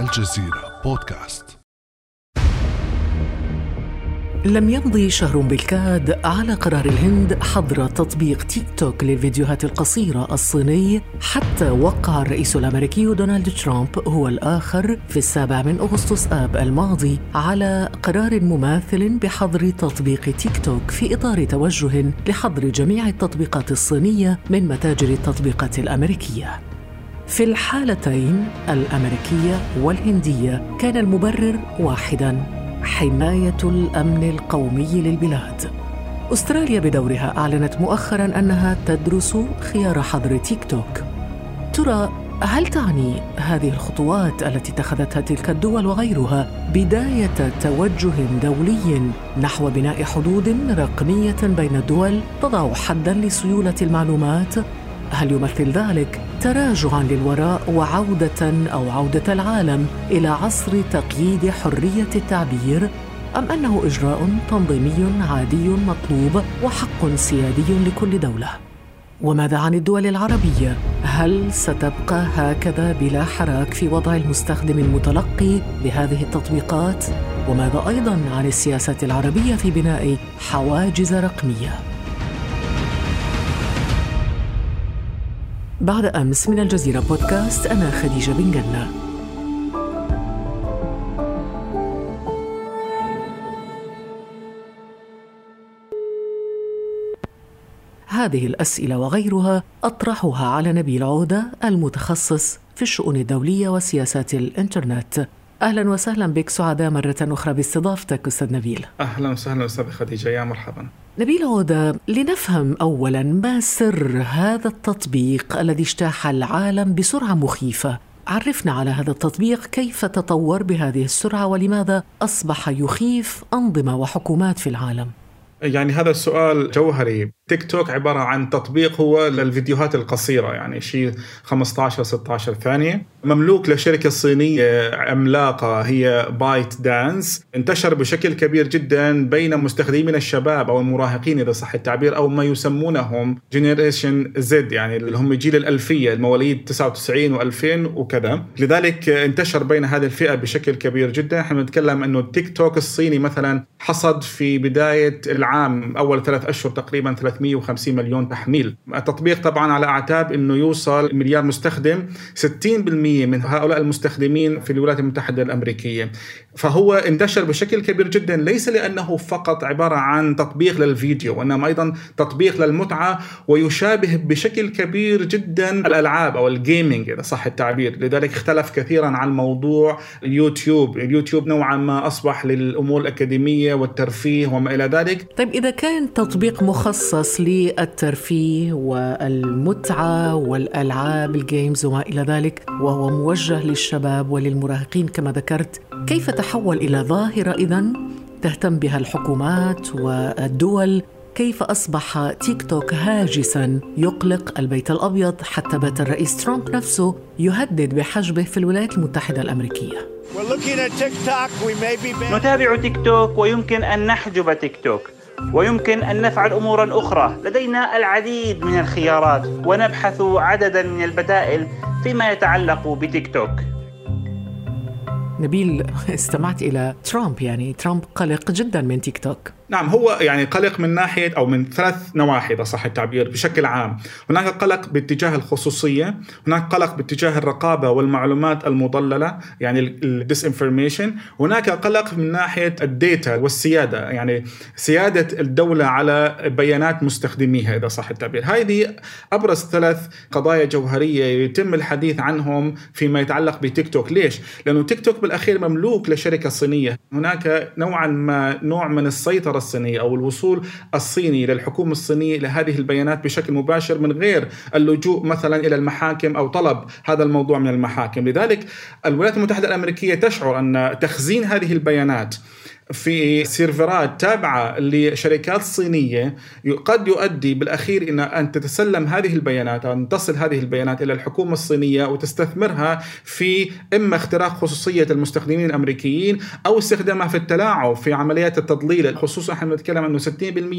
الجزيرة بودكاست. لم يمضي شهر بالكاد على قرار الهند حظر تطبيق تيك توك للفيديوهات القصيرة الصيني حتى وقع الرئيس الأمريكي دونالد ترامب هو الآخر في السابع من أغسطس آب الماضي على قرار مماثل بحظر تطبيق تيك توك في إطار توجه لحظر جميع التطبيقات الصينية من متاجر التطبيقات الأمريكية. في الحالتين الأمريكية والهندية كان المبرر واحدا حماية الأمن القومي للبلاد. أستراليا بدورها أعلنت مؤخرا أنها تدرس خيار حظر تيك توك. ترى هل تعني هذه الخطوات التي اتخذتها تلك الدول وغيرها بداية توجه دولي نحو بناء حدود رقمية بين الدول تضع حدا لسيولة المعلومات؟ هل يمثل ذلك تراجعا للوراء وعودة أو عودة العالم إلى عصر تقييد حرية التعبير؟ أم أنه إجراء تنظيمي عادي مطلوب وحق سيادي لكل دولة؟ وماذا عن الدول العربية؟ هل ستبقى هكذا بلا حراك في وضع المستخدم المتلقي لهذه التطبيقات؟ وماذا أيضا عن السياسات العربية في بناء حواجز رقمية؟ بعد أمس من الجزيرة بودكاست أنا خديجة بن جنة. هذه الأسئلة وغيرها أطرحها على نبيل عودة المتخصص في الشؤون الدولية وسياسات الإنترنت. أهلا وسهلا بك سعداء مرة أخرى باستضافتك أستاذ نبيل. أهلا وسهلا أستاذ خديجة يا مرحبا. نبيل عودة لنفهم أولا ما سر هذا التطبيق الذي اجتاح العالم بسرعة مخيفة. عرفنا على هذا التطبيق كيف تطور بهذه السرعة ولماذا أصبح يخيف أنظمة وحكومات في العالم. يعني هذا السؤال جوهري. تيك توك عبارة عن تطبيق هو للفيديوهات القصيرة يعني شيء 15 16 ثانية. مملوك لشركة صينية عملاقة هي بايت دانس انتشر بشكل كبير جدا بين مستخدمين الشباب أو المراهقين إذا صح التعبير أو ما يسمونهم generation Z يعني اللي هم جيل الألفية المواليد 99 و2000 وكذا. لذلك انتشر بين هذه الفئة بشكل كبير جدا. إحنا نتكلم أنه التيك توك الصيني مثلا حصد في بداية العام أول ثلاث أشهر تقريبا 350 مليون تحميل. التطبيق طبعا على أعتاب أنه يوصل مليار مستخدم 60% من هؤلاء المستخدمين في الولايات المتحدة الأمريكية. فهو انتشر بشكل كبير جدا ليس لأنه فقط عبارة عن تطبيق للفيديو وإنما أيضا تطبيق للمتعة ويشابه بشكل كبير جدا الألعاب أو الجيمنج إذا صح التعبير. لذلك اختلف كثيرا عن موضوع اليوتيوب. اليوتيوب نوعا ما أصبح للأمور الأكاديمية والترفيه وما إلى ذلك. طيب إذا كان تطبيق مخصص للترفيه والمتعة والألعاب الجيمز وما إلى ذلك وهو موجه للشباب وللمراهقين كما ذكرت كيف تحول إلى ظاهرة إذا تهتم بها الحكومات والدول. كيف أصبح تيك توك هاجسا؟ يقلق البيت الأبيض حتى بات الرئيس ترامب نفسه يهدد بحجبه في الولايات المتحدة الأمريكية. نتابع تيك توك ويمكن أن نحجب تيك توك. ويمكن أن نفعل أمورا أخرى. لدينا العديد من الخيارات ونبحث عددا من البدائل فيما يتعلق بتيك توك. نبيل استمعت إلى ترامب يعني ترامب قلق جدا من تيك توك. نعم هو يعني قلق من ناحية أو من ثلاث نواحي إذا صح التعبير بشكل عام، هناك قلق باتجاه الخصوصية، هناك قلق باتجاه الرقابة والمعلومات المضللة يعني ال disinformation، هناك قلق من ناحية الديتا والسيادة يعني سيادة الدولة على بيانات مستخدميها إذا صح التعبير، هذه أبرز ثلاث قضايا جوهرية يتم الحديث عنهم فيما يتعلق بتيك توك، ليش؟ لأنه تيك توك بالأخير مملوك لشركة صينية، هناك نوعا ما نوع من السيطرة الصينية أو الوصول الصيني للحكومة الصينية لهذه البيانات بشكل مباشر من غير اللجوء مثلا إلى المحاكم أو طلب هذا الموضوع من المحاكم، لذلك الولايات المتحدة الأمريكية تشعر أن تخزين هذه البيانات في سيرفرات تابعة لشركات صينية قد يؤدي بالأخير إلى أن تتسلم هذه البيانات أو أن تصل هذه البيانات إلى الحكومة الصينية وتستثمرها في إما اختراق خصوصية المستخدمين الأمريكيين أو استخدامها في التلاعب في عمليات التضليل خصوصا إحنا بنتكلم إنه 60%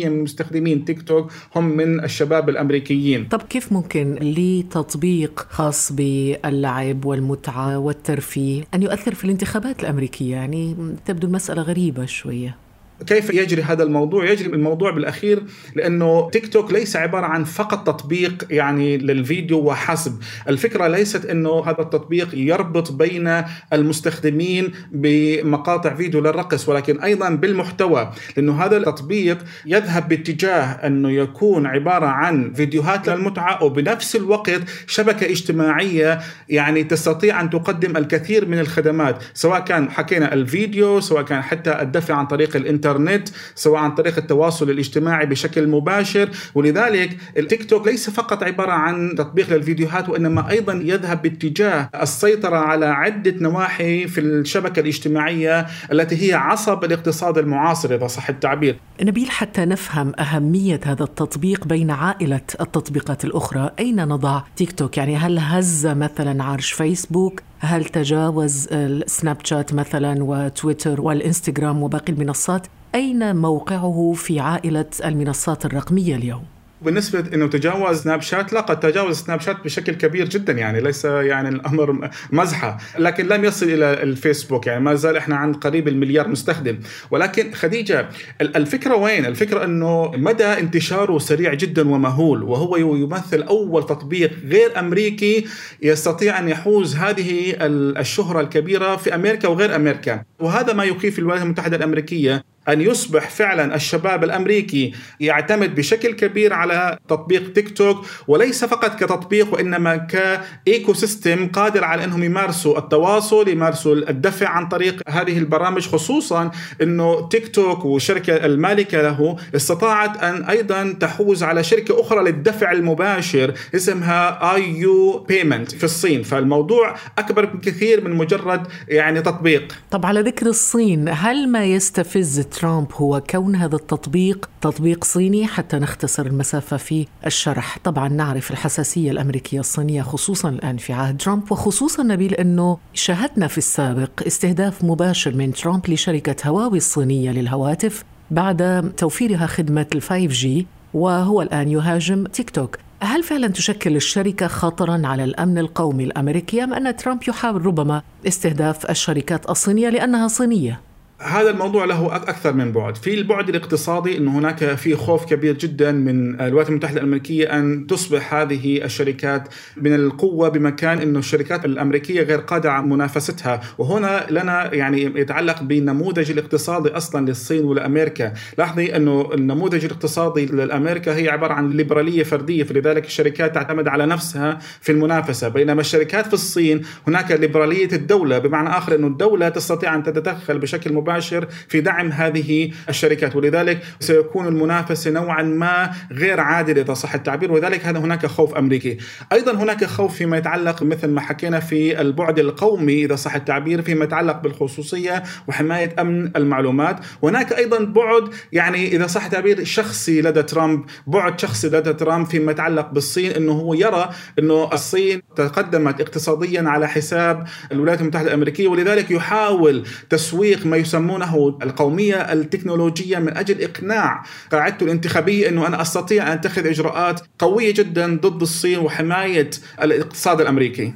من مستخدمين تيك توك هم من الشباب الأمريكيين. طب كيف ممكن لتطبيق خاص باللعب والمتعة والترفيه أن يؤثر في الانتخابات الأمريكية؟ يعني تبدو المسألة شوية. كيف يجري هذا الموضوع؟ يجري الموضوع بالأخير لأنه تيك توك ليس عبارة عن فقط تطبيق يعني للفيديو وحسب، الفكرة ليست إنه هذا التطبيق يربط بين المستخدمين بمقاطع فيديو للرقص ولكن أيضا بالمحتوى، لأنه هذا التطبيق يذهب باتجاه أنه يكون عبارة عن فيديوهات للمتعة وبنفس الوقت شبكة اجتماعية يعني تستطيع أن تقدم الكثير من الخدمات، سواء كان حكينا الفيديو، سواء كان حتى الدفع عن طريق الإنترنت الإنترنت سواء عن طريق التواصل الاجتماعي بشكل مباشر ولذلك التيك توك ليس فقط عبارة عن تطبيق للفيديوهات وإنما أيضا يذهب باتجاه السيطرة على عدة نواحي في الشبكة الاجتماعية التي هي عصب الاقتصاد المعاصر إذا صح التعبير. نبيل حتى نفهم أهمية هذا التطبيق بين عائلة التطبيقات الأخرى، أين نضع تيك توك؟ يعني هل هز مثلا عرش فيسبوك؟ هل تجاوز السناب شات مثلا وتويتر والإنستغرام وباقي المنصات أين موقعه في عائلة المنصات الرقمية اليوم؟ بالنسبة إنه تجاوز سناب شات لا قد تجاوز سناب شات بشكل كبير جدا يعني ليس يعني الأمر مزحة. لكن لم يصل إلى الفيسبوك يعني ما زال إحنا عند قريب المليار مستخدم. ولكن خديجة الفكرة وين؟ الفكرة إنه مدى انتشاره سريع جدا ومهول وهو يمثل أول تطبيق غير أمريكي يستطيع أن يحوز هذه الشهرة الكبيرة في أمريكا وغير أمريكا. وهذا ما يخيف الولايات المتحدة الأمريكية. أن يصبح فعلا الشباب الأمريكي يعتمد بشكل كبير على تطبيق تيك توك وليس فقط كتطبيق وإنما ك ecosystem قادر على أنهم يمارسوا التواصل يمارسوا الدفع عن طريق هذه البرامج خصوصا إنه تيك توك والشركة المالكة له استطاعت أن أيضا تحوز على شركة أخرى للدفع المباشر اسمها آي يو payment في الصين. فالموضوع أكبر بكثير من مجرد يعني تطبيق. طب على ذكر الصين هل ما يستفز ترامب هو كون هذا التطبيق تطبيق صيني حتى نختصر المسافة في الشرح طبعا نعرف الحساسية الأمريكية الصينية خصوصا الآن في عهد ترامب وخصوصا نبيل أنه شاهدنا في السابق استهداف مباشر من ترامب لشركة هواوي الصينية للهواتف بعد توفيرها خدمة ال 5G وهو الآن يهاجم تيك توك هل فعلا تشكل الشركة خطرا على الأمن القومي الأمريكي أم أن ترامب يحاول ربما استهداف الشركات الصينية لأنها صينية؟ هذا الموضوع له أكثر من بعد، في البعد الاقتصادي إنه هناك في خوف كبير جدا من الولايات المتحدة الأمريكية أن تصبح هذه الشركات من القوة بمكان إنه الشركات الأمريكية غير قادرة على منافستها، وهنا لنا يعني يتعلق بالنموذج الاقتصادي أصلا للصين ولأمريكا، لاحظي إنه النموذج الاقتصادي لأمريكا هي عبارة عن ليبرالية فردية، فلذلك الشركات تعتمد على نفسها في المنافسة، بينما الشركات في الصين هناك ليبرالية الدولة، بمعنى آخر إنه الدولة تستطيع أن تتدخل بشكل مباشر في دعم هذه الشركات. ولذلك سيكون المنافسة نوعا ما غير عادلة إذا صح التعبير. ولذلك هذا هناك خوف أمريكي. أيضا هناك خوف فيما يتعلق مثل ما حكينا في البعد القومي إذا صح التعبير فيما يتعلق بالخصوصية وحماية أمن المعلومات. هناك أيضا بعد يعني إذا صح التعبير شخصي لدى ترامب بعد شخصي لدى ترامب فيما يتعلق بالصين أنه هو يرى أنه الصين تقدمت اقتصاديا على حساب الولايات المتحدة الأمريكية. ولذلك يحاول تسويق ما يسمى يسمونه القومية التكنولوجية من أجل إقناع قاعدته الانتخابية أنه أنا أستطيع أن أتخذ إجراءات قوية جدا ضد الصين وحماية الاقتصاد الأمريكي.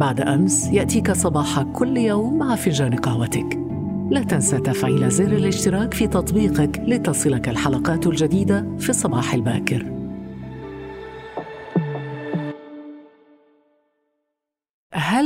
بعد أمس يأتيك صباح كل يوم مع فنجان قهوتك لا تنسى تفعيل زر الاشتراك في تطبيقك لتصلك الحلقات الجديدة في الصباح الباكر.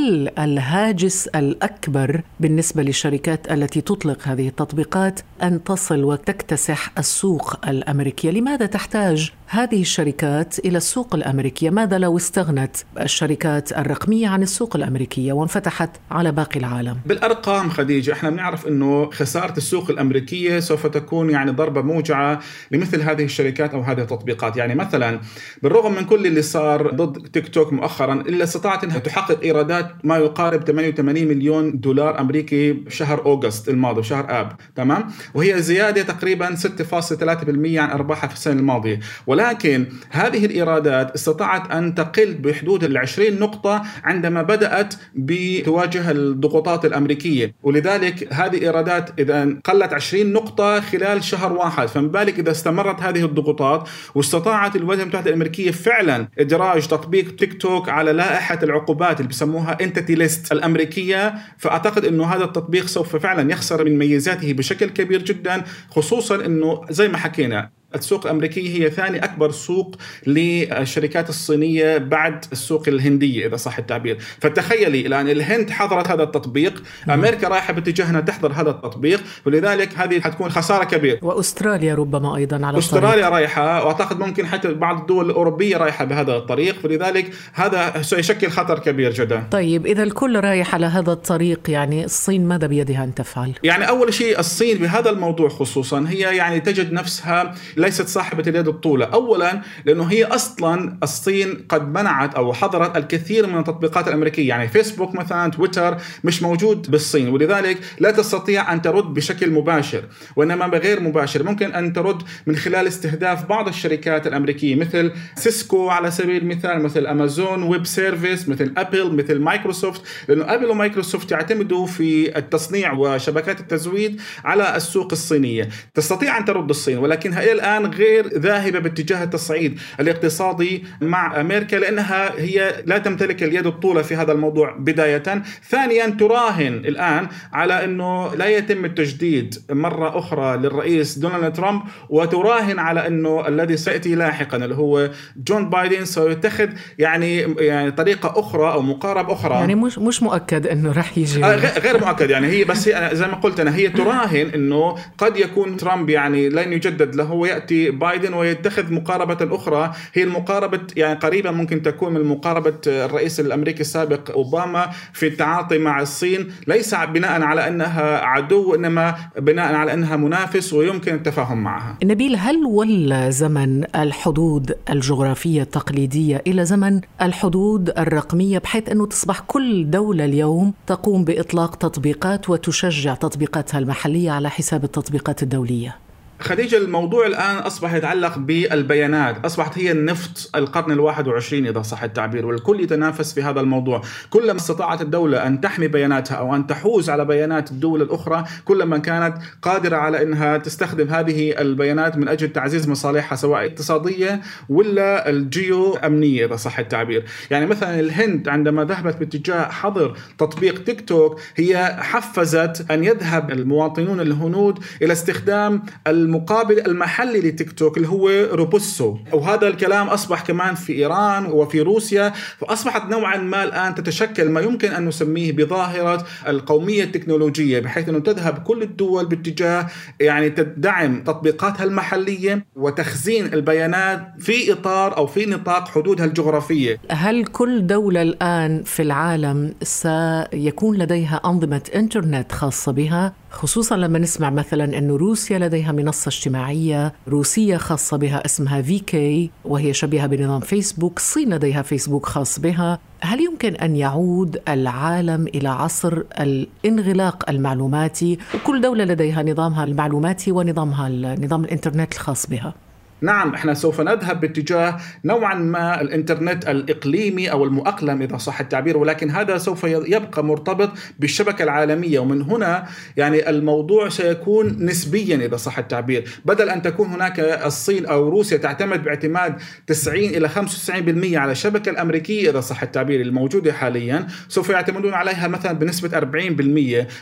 هل الهاجس الأكبر بالنسبة للشركات التي تطلق هذه التطبيقات أن تصل وتكتسح السوق الأمريكية؟ لماذا تحتاج هذه الشركات إلى السوق الأمريكية ماذا لو استغنت الشركات الرقمية عن السوق الأمريكية وانفتحت على باقي العالم؟ بالأرقام خديجة إحنا بنعرف أنه خسارة السوق الأمريكية سوف تكون يعني ضربة موجعة لمثل هذه الشركات أو هذه التطبيقات. يعني مثلا بالرغم من كل اللي صار ضد تيك توك مؤخرا إلا استطاعت أنها تحقق إيرادات ما يقارب 88 مليون دولار أمريكي شهر أوغست الماضي شهر آب. تمام؟ وهي زيادة تقريبا 6.3% عن أرباحها في السنة الماضية. ولكن هذه الإيرادات استطاعت أن تقل بحدود ال 20 نقطة عندما بدأت بتواجه الضغوطات الأمريكية. ولذلك هذه الإيرادات إذا قلت 20 نقطة خلال شهر واحد فما بالك إذا استمرت هذه الضغوطات واستطاعت الولايات المتحدة الأمريكية فعلا إدراج تطبيق تيك توك على لائحة العقوبات اللي بسموها انتيتي ليست الأمريكية. فأعتقد أنه هذا التطبيق سوف فعلا يخسر من ميزاته بشكل كبير جدا خصوصا أنه زي ما حكينا السوق الأمريكية هي ثاني أكبر سوق للشركات الصينية بعد السوق الهندية إذا صح التعبير فتخيلي الآن الهند حضرت هذا التطبيق أمريكا رايحة باتجاه أنها تحضر هذا التطبيق ولذلك هذه حتكون خسارة كبيرة وأستراليا ربما أيضا على أستراليا الطريق. رايحة وأعتقد ممكن حتى بعض الدول الأوروبية رايحة بهذا الطريق فلذلك هذا سيشكل خطر كبير جدا طيب إذا الكل رايح على هذا الطريق يعني الصين ماذا بيدها أن تفعل؟ يعني أول شيء الصين بهذا الموضوع خصوصا هي يعني تجد نفسها ليست صاحبة اليد الطولة. أولا لأنه هي أصلا الصين قد منعت أو حظرت الكثير من التطبيقات الأمريكية. يعني فيسبوك مثلا تويتر مش موجود بالصين. ولذلك لا تستطيع أن ترد بشكل مباشر وإنما بغير مباشر. ممكن أن ترد من خلال استهداف بعض الشركات الأمريكية مثل سيسكو على سبيل المثال مثل أمازون web services مثل أبل مثل مايكروسوفت لأنه أبل ومايكروسوفت يعتمدوا في التصنيع وشبكات التزويد على السوق الصينية. تستطيع أن ترد الصين ولكنها إلى الآن غير ذاهبة باتجاه التصعيد الاقتصادي مع أمريكا لأنها هي لا تمتلك اليد الطولة في هذا الموضوع بداية. ثانيا تراهن الآن على أنه لا يتم التجديد مرة أخرى للرئيس دونالد ترامب وتراهن على أنه الذي سيأتي لاحقا اللي هو جون بايدن سيتخذ يعني يعني طريقة أخرى أو مقاربة أخرى. يعني مش مش مؤكد أنه رح يجي. آه، غير مؤكد يعني هي بس هي زي ما قلت أنا هي تراهن إنه قد يكون ترامب يعني لن يجدد له وياتي بايدن ويتخذ مقاربة أخرى. هي المقاربة يعني قريبا ممكن تكون من مقاربة الرئيس الأمريكي السابق أوباما في التعاطي مع الصين. ليس بناء على أنها عدو إنما بناء على أنها منافس ويمكن التفاهم معها. نبيل هل ولى زمن الحدود الجغرافية التقليدية إلى زمن الحدود الرقمية بحيث أنه تصبح كل دولة اليوم تقوم بإطلاق تطبيقات وتشجع تطبيقاتها المحلية على حساب التطبيقات الدولية؟ خديجة الموضوع الآن أصبح يتعلق بالبيانات. أصبحت هي النفط القرن الواحد وعشرين إذا صح التعبير والكل يتنافس في هذا الموضوع. كلما استطاعت الدولة أن تحمي بياناتها أو أن تحوز على بيانات الدول الأخرى كلما كانت قادرة على أنها تستخدم هذه البيانات من أجل تعزيز مصالحها سواء اقتصادية ولا الجيو أمنية إذا صح التعبير. يعني مثلا الهند عندما ذهبت باتجاه حظر تطبيق تيك توك هي حفزت أن يذهب المواطنون الهنود إلى استخدام المقابل المحلي لتيك توك اللي هو روبوسو وهذا الكلام أصبح كمان في إيران وفي روسيا فأصبحت نوعا ما الآن تتشكل ما يمكن أن نسميه بظاهرة القومية التكنولوجية بحيث أنه تذهب كل الدول باتجاه يعني تدعم تطبيقاتها المحلية وتخزين البيانات في إطار أو في نطاق حدودها الجغرافية. هل كل دولة الآن في العالم سيكون لديها أنظمة إنترنت خاصة بها؟ خصوصا لما نسمع مثلا أن روسيا لديها منصة اجتماعية روسية خاصة بها اسمها في كي وهي شبيهة بنظام فيسبوك الصين لديها فيسبوك خاص بها. هل يمكن أن يعود العالم إلى عصر الانغلاق المعلوماتي؟ وكل دولة لديها نظامها المعلوماتي ونظامها نظام الإنترنت الخاص بها. نعم إحنا سوف نذهب باتجاه نوعا ما الإنترنت الإقليمي أو المؤقلم إذا صح التعبير ولكن هذا سوف يبقى مرتبط بالشبكة العالمية. ومن هنا يعني الموضوع سيكون نسبيا إذا صح التعبير. بدل أن تكون هناك الصين أو روسيا تعتمد باعتماد 90 إلى 95% على الشبكة الأمريكية إذا صح التعبير الموجودة حاليا سوف يعتمدون عليها مثلا بنسبة 40%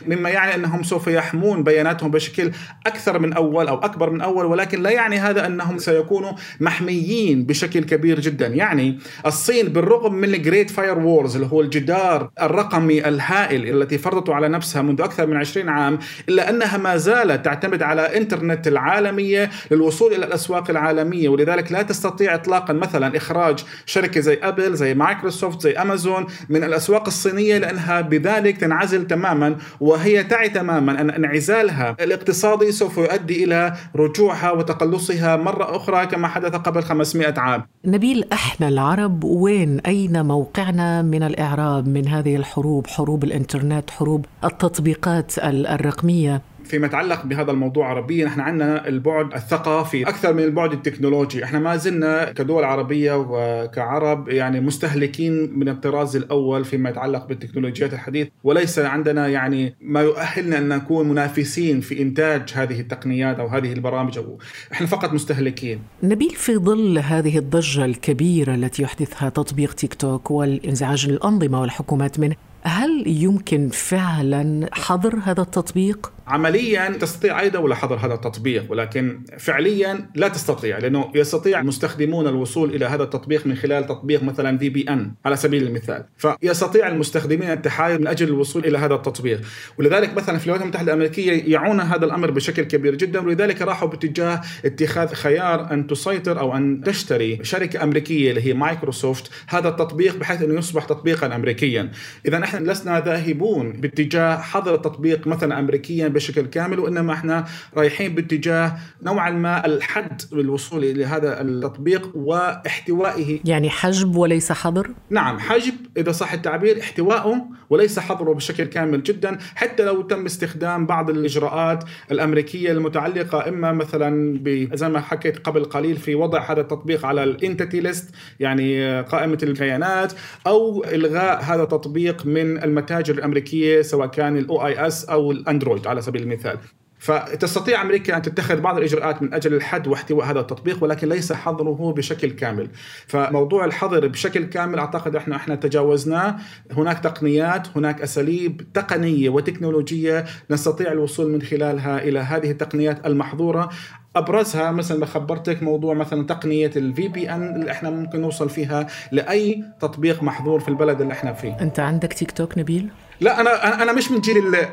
مما يعني أنهم سوف يحمون بياناتهم بشكل أكثر من أول أو أكبر من أول ولكن لا يعني هذا أنهم سيكونوا محميين بشكل كبير جدا. يعني الصين بالرغم من ال great firewalls اللي هو الجدار الرقمي الهائل التي فرضته على نفسها منذ أكثر من 20 عام إلا أنها ما زالت تعتمد على إنترنت العالمية للوصول إلى الأسواق العالمية. ولذلك لا تستطيع إطلاقا مثلا إخراج شركة زي أبل زي مايكروسوفت زي أمازون من الأسواق الصينية لأنها بذلك تنعزل تماما وهي تعي تماما أن إنعزالها الاقتصادي سوف يؤدي إلى رجوعها وتقلصها مرة أخرى كما حدث قبل 500 عام. نبيل إحنا العرب وين؟ أين موقعنا من الإعراب من هذه الحروب؟ حروب الإنترنت حروب التطبيقات الرقمية. فيما يتعلق بهذا الموضوع عربيا إحنا عندنا البعد الثقافي أكثر من البعد التكنولوجي. إحنا ما زلنا كدول عربية وكعرب يعني مستهلكين من الطراز الأول فيما يتعلق بالتكنولوجيات الحديث. وليس عندنا يعني ما يؤهلنا أن نكون منافسين في إنتاج هذه التقنيات أو هذه البرامج. أو إحنا فقط مستهلكين. نبيل في ظل هذه الضجة الكبيرة التي يحدثها تطبيق تيك توك والإنزعاج الأنظمة والحكومات منه هل يمكن فعلا حظر هذا التطبيق؟ عمليا تستطيع اي دوله حظر هذا التطبيق ولكن فعليا لا تستطيع لأنه يستطيع المستخدمون الوصول إلى هذا التطبيق من خلال تطبيق مثلا في بي ان على سبيل المثال. فيستطيع المستخدمين التحايل من أجل الوصول إلى هذا التطبيق. ولذلك مثلا في الولايات المتحدة الأمريكية يعون هذا الأمر بشكل كبير جدا ولذلك راحوا باتجاه اتخاذ خيار أن تسيطر أو أن تشتري شركة أمريكية اللي هي مايكروسوفت هذا التطبيق بحيث أنه يصبح تطبيقا امريكيا. اذا إحنا لسنا ذاهبون باتجاه حظر التطبيق مثلا امريكيا بشكل كامل وإنما إحنا رايحين باتجاه نوعا ما الحد بالوصول إلى هذا التطبيق واحتوائه. يعني حجب وليس حظر؟ نعم حجب إذا صح التعبير احتوائه وليس حظره بشكل كامل جدا حتى لو تم استخدام بعض الإجراءات الأمريكية المتعلقة إما مثلا زي ما حكيت قبل قليل في وضع هذا التطبيق على ال entity list يعني قائمة البيانات أو إلغاء هذا التطبيق من المتاجر الأمريكية سواء كان ال iOS أو الأندرويد على سبيل المثال. فتستطيع أمريكا أن تتخذ بعض الإجراءات من أجل الحد واحتواء هذا التطبيق ولكن ليس حظره بشكل كامل. فموضوع الحظر بشكل كامل أعتقد إحنا إحنا تجاوزناه. هناك تقنيات هناك أساليب تقنية وتكنولوجية نستطيع الوصول من خلالها إلى هذه التقنيات المحظورة. أبرزها مثل ما خبرتك موضوع مثلا تقنية ال VPN اللي إحنا ممكن نوصل فيها لأي تطبيق محظور في البلد اللي إحنا فيه. أنت عندك تيك توك نبيل؟ لا أنا أنا مش من جيل ال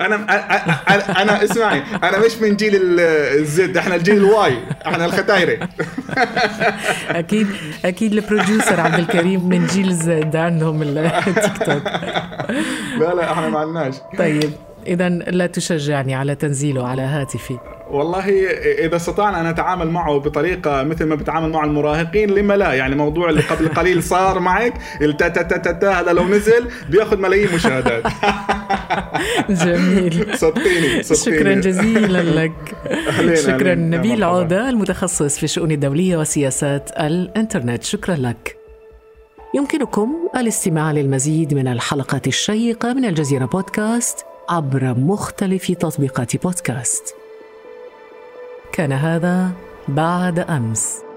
أنا أنا اسمعي أنا مش من جيل ال Z إحنا الجيل ال Y إحنا الختايري أكيد أكيد ال producer عبد الكريم من جيل Z عندهم التيك توك. لا لا إحنا ما عندناش. طيب. اذا لا تشجعني على تنزيله على هاتفي. والله إذا استطعنا أن نتعامل معه بطريقة مثل ما بتعامل مع المراهقين لما لا؟ يعني موضوع اللي قبل قليل صار معك التا تا تا تا, تا هذا لو نزل بيأخذ ملايين مشاهدات. جميل. صدقيني صدقيني. شكرا جزيلا لك. شكرا. نبيل عودة المتخصص في الشؤون الدولية وسياسات الإنترنت. شكرا لك. يمكنكم الاستماع للمزيد من الحلقات الشيقة من الجزيرة بودكاست عبر مختلف تطبيقات بودكاست. كان هذا بعد أمس.